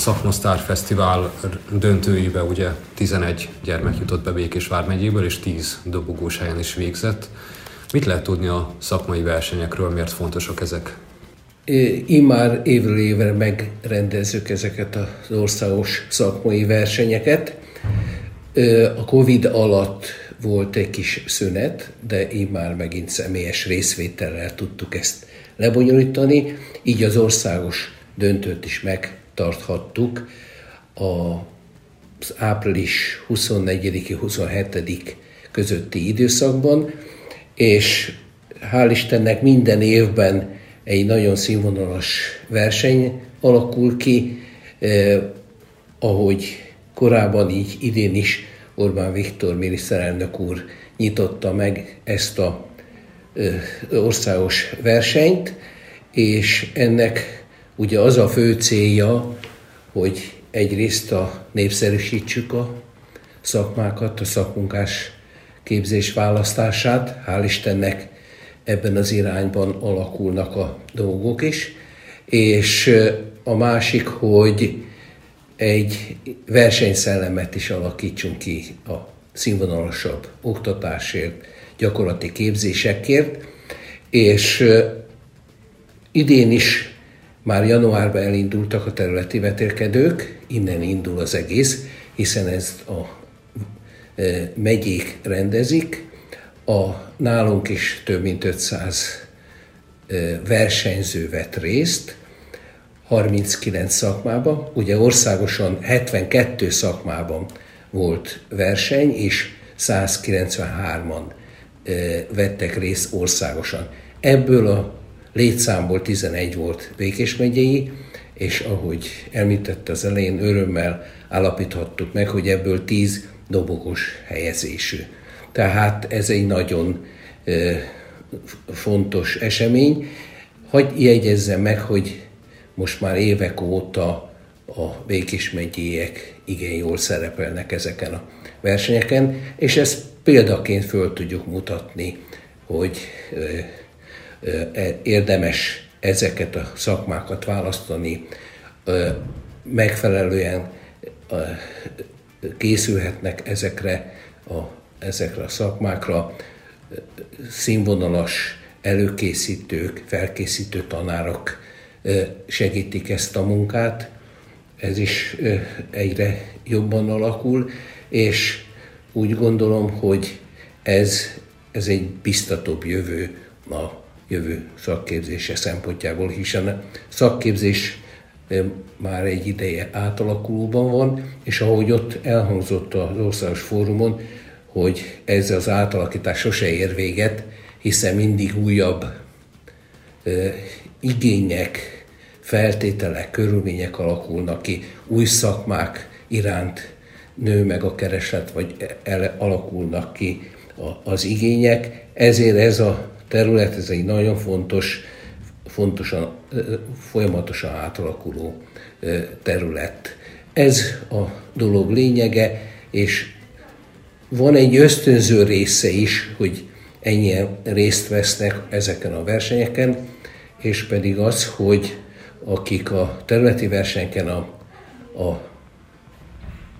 Szakmosztár Fesztivál döntőibe ugye 11 gyermek jutott be Békés vármegyéből, és 10 dobogós helyen is végzett. Mit lehet tudni a szakmai versenyekről, miért fontosak ezek? Én már évről évre megrendezzük ezeket az országos szakmai versenyeket. A Covid alatt volt egy kis szünet, de én már megint személyes részvétellel tudtuk ezt lebonyolítani, így az országos döntőt is megtarthattuk az április 24-27 közötti időszakban, és hál' Istennek minden évben egy nagyon színvonalas verseny alakul ki, eh, ahogy korábban így idén is Orbán Viktor miniszterelnök úr nyitotta meg ezt a eh, országos versenyt, és ennek ugye az a fő célja, hogy egyrészt a népszerűsítsük a szakmákat, a szakmunkás képzés választását. Hál' Istennek ebben az irányban alakulnak a dolgok is. És a másik, hogy egy versenyszellemet is alakítsunk ki a színvonalasabb oktatásért, gyakorlati képzésekért, és idén is már januárban elindultak a területi vetélkedők, innen indul az egész, hiszen ezt a megyék rendezik, a nálunk is több mint 500 versenyző vett részt, 39 szakmában, ugye országosan 72 szakmában volt verseny, és 193-an vettek részt országosan. Ebből a létszámból 11 volt Békés megyei, és ahogy említette az elején, örömmel állapíthattuk meg, hogy ebből 10 dobogos helyezésű. Tehát ez egy nagyon fontos esemény. Hogy jegyezzem meg, hogy most már évek óta a Békés megyéek igen jól szerepelnek ezeken a versenyeken, és ezt példaként föl tudjuk mutatni, hogy érdemes ezeket a szakmákat választani, megfelelően készülhetnek ezekre a, ezekre a szakmákra színvonalas előkészítők, felkészítő tanárok segítik ezt a munkát. Ez is egyre jobban alakul, és úgy gondolom, hogy ez, ez egy biztatóbb jövő a jövő szakképzése szempontjából, hiszen a szakképzés már egy ideje átalakulóban van, és ahogy ott elhangzott az országos fórumon, hogy ez az átalakítás sose ér véget, hiszen mindig újabb ö, igények, feltételek, körülmények alakulnak ki, új szakmák iránt nő meg a kereslet, vagy el, alakulnak ki a, az igények. Ezért ez a terület, ez egy nagyon fontos fontosan, folyamatosan átalakuló terület. Ez a dolog lényege, és van egy ösztönző része is, hogy ennyien részt vesznek ezeken a versenyeken, és pedig az, hogy akik a területi versenyeken a, a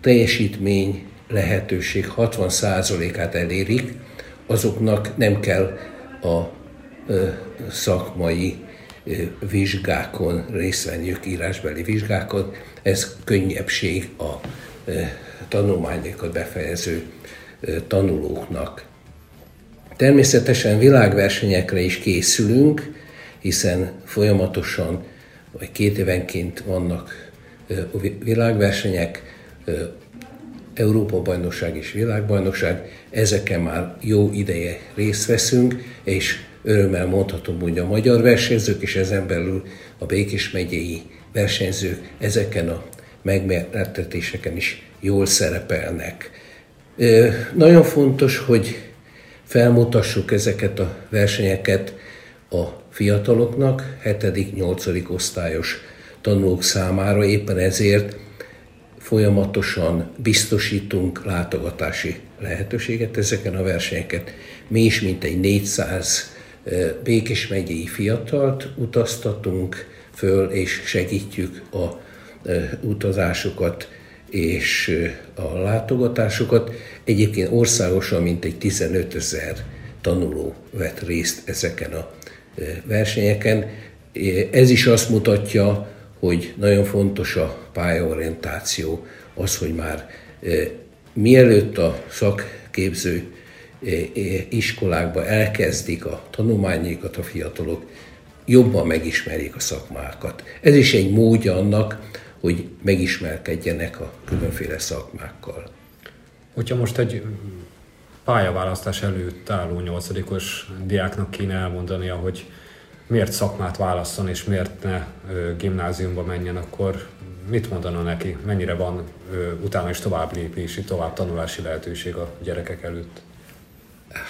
teljesítmény lehetőség 60%-át elérik, azoknak nem kell a szakmai vizsgákon részt venniük, írásbeli vizsgákon. Ez könnyebbség a tanulmányokat befejező tanulóknak. Természetesen világversenyekre is készülünk, hiszen folyamatosan, vagy két évenként vannak világversenyek, Európa-bajnokság és világbajnokság, ezeken már jó ideje részt veszünk, és örömmel mondhatom, hogy a magyar versenyzők és ezen belül a Békés megyei versenyzők ezeken a megmérettetéseken is jól szerepelnek. Nagyon fontos, hogy felmutassuk ezeket a versenyeket a fiataloknak, 7.-8. osztályos tanulók számára, éppen ezért folyamatosan biztosítunk látogatási lehetőséget ezeken a versenyeket. Mi is mintegy 400 Békés megyei fiatalt utaztatunk föl, és segítjük a utazásokat és a látogatásokat. Egyébként országosan mintegy 15 ezer tanuló vett részt ezeken a versenyeken. Ez is azt mutatja, hogy nagyon fontos a pályaorientáció, az, hogy már mielőtt a szakképző iskolákba elkezdik a tanulmányaikat a fiatalok, jobban megismerjék a szakmákat. Ez is egy módja annak, hogy megismerkedjenek a különféle szakmákkal. Hogyha most egy pályaválasztás előtt álló nyolcadikos diáknak kéne elmondania, hogy miért szakmát válasszon és miért ne gimnáziumba menjen, akkor mit mondana neki? Mennyire van utána is tovább lépési, tovább tanulási lehetőség a gyerekek előtt?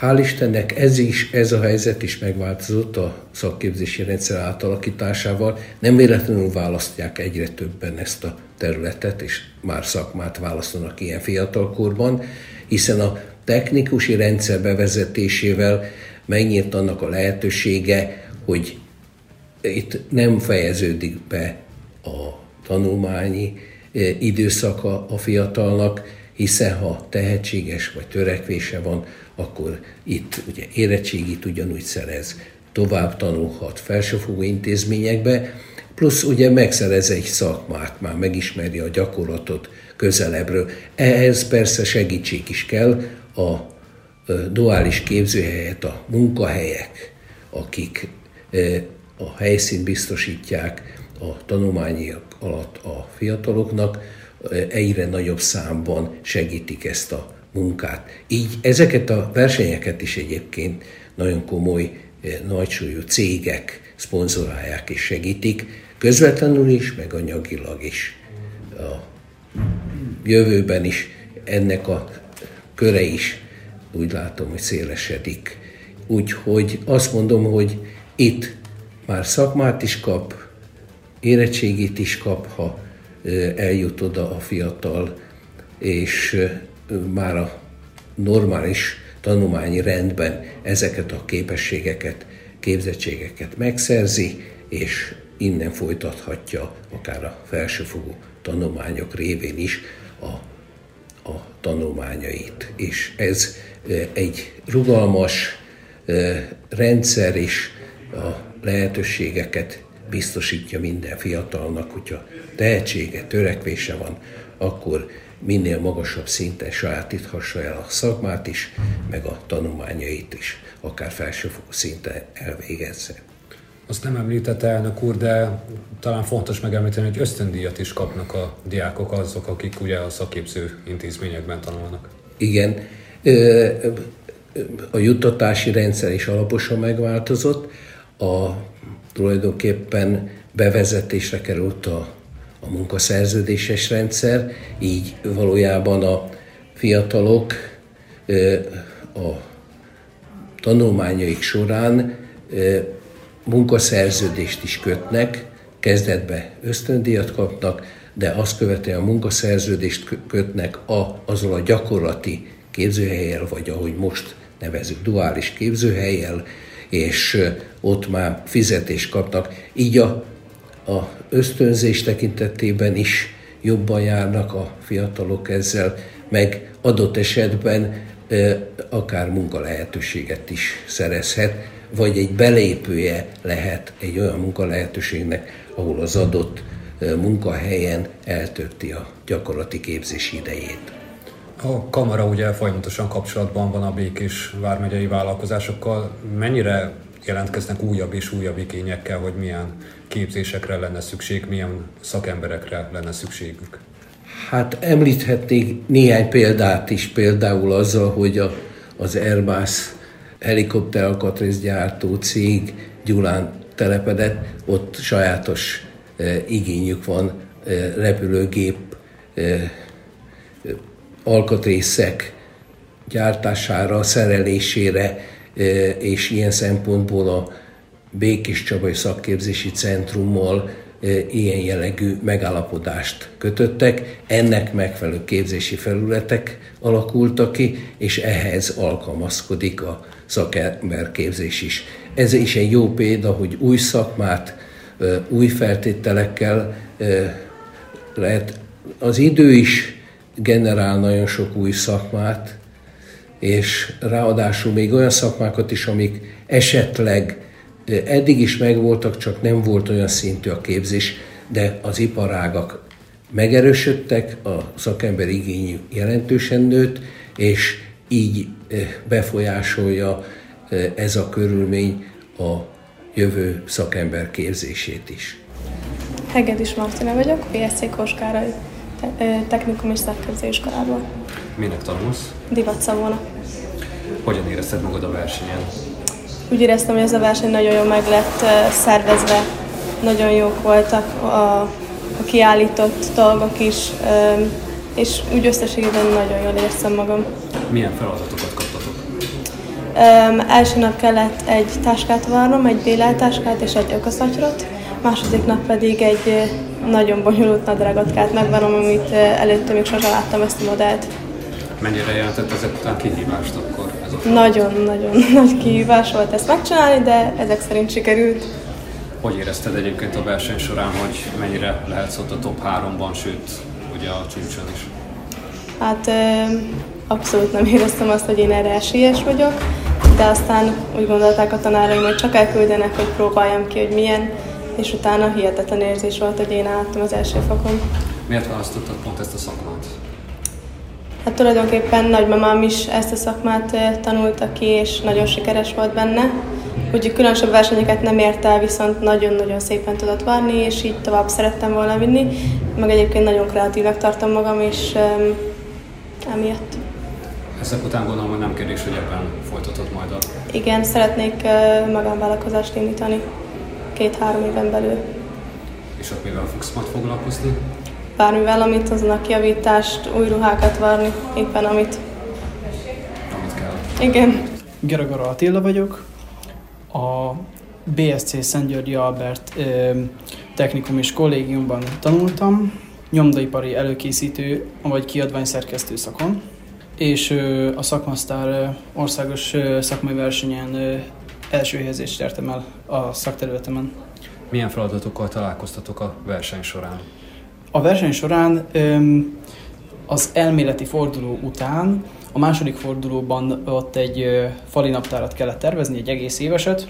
Hál' Istennek ez is, ez a helyzet is megváltozott a szakképzési rendszer átalakításával. Nem véletlenül választják egyre többen ezt a területet, és már szakmát választanak ilyen fiatalkorban, hiszen a technikusi rendszer bevezetésével megnyílt annak a lehetősége, hogy itt nem fejeződik be a tanulmányi eh, időszaka a fiatalnak, hiszen ha tehetséges vagy törekvése van, akkor itt ugye érettségit ugyanúgy szerez, tovább tanulhat felsőfogó intézményekbe, plusz ugye megszerez egy szakmát, már megismeri a gyakorlatot közelebbről. Ehhez persze segítség is kell, a duális képzőhelyet a munkahelyek, akik a helyszínt biztosítják a tanulmányi alatt a fiataloknak, egyre nagyobb számban segítik ezt a munkát. Így ezeket a versenyeket is egyébként nagyon komoly, nagysúlyú cégek szponzorálják és segítik, közvetlenül is, meg anyagilag is. A jövőben is ennek a köre is úgy látom, hogy szélesedik. Úgyhogy azt mondom, hogy itt már szakmát is kap, érettségét is kap, ha eljut oda a fiatal, és már a normális tanulmányi rendben ezeket a képességeket, képzettségeket megszerzi, és innen folytathatja akár a felsőfogó tanulmányok révén is a, a tanulmányait. És ez egy rugalmas rendszer is a lehetőségeket biztosítja minden fiatalnak, hogyha tehetsége, törekvése van, akkor minél magasabb szinten sajátíthassa el a szakmát is, meg a tanulmányait is, akár felsőfokú szinten elvégezze. Azt nem említette elnök úr, de talán fontos megemlíteni, hogy ösztöndíjat is kapnak a diákok azok, akik ugye a szakképző intézményekben tanulnak. Igen, a juttatási rendszer is alaposan megváltozott. A tulajdonképpen bevezetésre került a, a munkaszerződéses rendszer, így valójában a fiatalok a tanulmányaik során munkaszerződést is kötnek, kezdetben ösztöndíjat kapnak, de azt követően a munkaszerződést kötnek a, azzal a gyakorlati képzőhelyel, vagy ahogy most nevezük duális képzőhelyel, és ott már fizetést kapnak. Így a, a ösztönzés tekintetében is jobban járnak a fiatalok ezzel, meg adott esetben akár munkalehetőséget is szerezhet, vagy egy belépője lehet egy olyan munkalehetőségnek, ahol az adott munkahelyen eltölti a gyakorlati képzés idejét. A kamara ugye folyamatosan kapcsolatban van a Békés vármegyei vállalkozásokkal. Mennyire jelentkeznek újabb és újabb igényekkel, hogy milyen képzésekre lenne szükség, milyen szakemberekre lenne szükségük? Hát említhetnék néhány példát is, például azzal, hogy a, az Airbus helikopteralkatrészgyártó cég Gyulán telepedett, ott sajátos e, igényük van e, repülőgép e, alkatrészek gyártására, szerelésére, és ilyen szempontból a Békés Csabai Szakképzési Centrummal ilyen jellegű megállapodást kötöttek. Ennek megfelelő képzési felületek alakultak ki, és ehhez alkalmazkodik a szakemberképzés is. Ez is egy jó példa, hogy új szakmát, új feltételekkel lehet. Az idő is generál nagyon sok új szakmát, és ráadásul még olyan szakmákat is, amik esetleg eddig is megvoltak, csak nem volt olyan szintű a képzés, de az iparágak megerősödtek, a szakember igény jelentősen nőtt, és így befolyásolja ez a körülmény a jövő szakember képzését is. Hegedűs Martina vagyok, PSC Koskárai Technikum és Szakképzőiskolából. Minek tanulsz? Divatszavónak. Hogyan érezted magad a versenyen? Úgy éreztem, hogy ez a verseny nagyon jól meg lett szervezve, nagyon jók voltak a, a kiállított dolgok is, és úgy összességében nagyon jól érzem magam. Milyen feladatokat kaptatok? Um, első nap kellett egy táskát varnom, egy béleltáskát és egy ökaszatyrot, második nap pedig egy nagyon bonyolult nadrágot kellett megvarnom, amit előtte még sosem láttam ezt a modellt. Mennyire jelentett ezek után kihívást akkor? Nagyon-nagyon nagy kihívás volt ezt megcsinálni, de ezek szerint sikerült. Hogy érezted egyébként a verseny során, hogy mennyire lehetsz ott a top 3-ban, sőt, ugye a csúcson is? Hát abszolút nem éreztem azt, hogy én erre esélyes vagyok, de aztán úgy gondolták a tanáraim, hogy csak elküldenek, hogy próbáljam ki, hogy milyen, és utána hihetetlen érzés volt, hogy én álltam az első fokon. Miért választottad pont ezt a szakmát? Hát tulajdonképpen nagymamám is ezt a szakmát tanulta ki, és nagyon sikeres volt benne. Úgyhogy különösebb versenyeket nem ért el, viszont nagyon-nagyon szépen tudott várni, és így tovább szerettem volna vinni. Meg egyébként nagyon kreatívnak tartom magam, és um, emiatt. Ezek után gondolom, hogy nem kérdés, hogy ebben folytatod majd a... Igen, szeretnék uh, magánvállalkozást indítani két-három éven belül. És ott mivel fogsz majd foglalkozni? Bármivel, amit hoznak javítást, új ruhákat varni, éppen amit. Amit kell. Igen. Geragara Attila vagyok, a BSC Szent Györgyi Albert ö, technikum és kollégiumban tanultam, nyomdaipari előkészítő vagy kiadványszerkesztő szakon, és ö, a szakmasztár országos ö, szakmai versenyen ö, első helyezést értem el a szakterületemen. Milyen feladatokkal találkoztatok a verseny során? A verseny során az elméleti forduló után a második fordulóban ott egy fali naptárat kellett tervezni, egy egész éveset,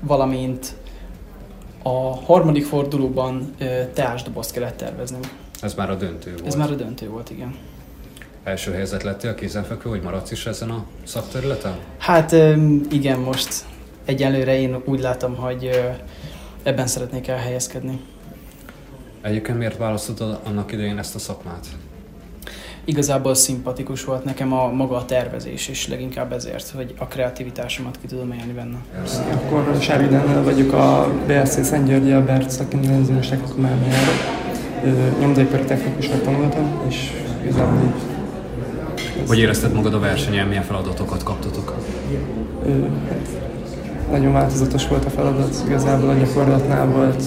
valamint a harmadik fordulóban teásdobozt kellett tervezni. Ez már a döntő volt. Ez már a döntő volt, igen. Első helyzet lettél a kézenfekvő, hogy maradsz is ezen a szakterületen? Hát igen, most egyelőre én úgy látom, hogy ebben szeretnék elhelyezkedni. Egyébként miért választottad annak idején ezt a szakmát? Igazából szimpatikus volt nekem a maga a tervezés, és leginkább ezért, hogy a kreativitásomat ki tudom élni benne. Akkor Sári Dániel vagyok a BSC Szent Györgyi Albert szakindulázós technikumájára. Nyomdaipari technikusnak tanultam, és igazából így hogy érezted magad a versenyen, milyen feladatokat kaptatok? Hát, nagyon változatos volt a feladat, igazából a gyakorlatnál volt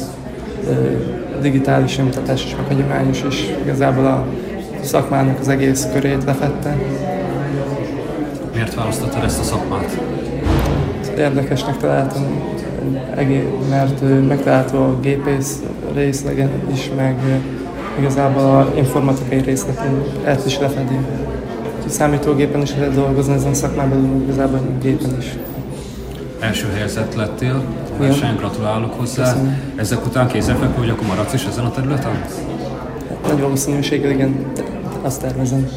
digitális nyomtatás és meg hagyományos, és igazából a szakmának az egész körét lefette. Miért választottad ezt a szakmát? Érdekesnek találtam, mert megtalálható a gépész részlegen is, meg igazából a informatikai részlegen ezt is lefedi. Számítógépen is lehet dolgozni ezen a szakmában, igazából gépen is. Első helyzet lettél, verseny, gratulálok hozzá. Köszönöm. Ezek után kézenfekvő, hogy akkor maradsz is ezen a területen? Nagy valószínűséggel igen, azt tervezem.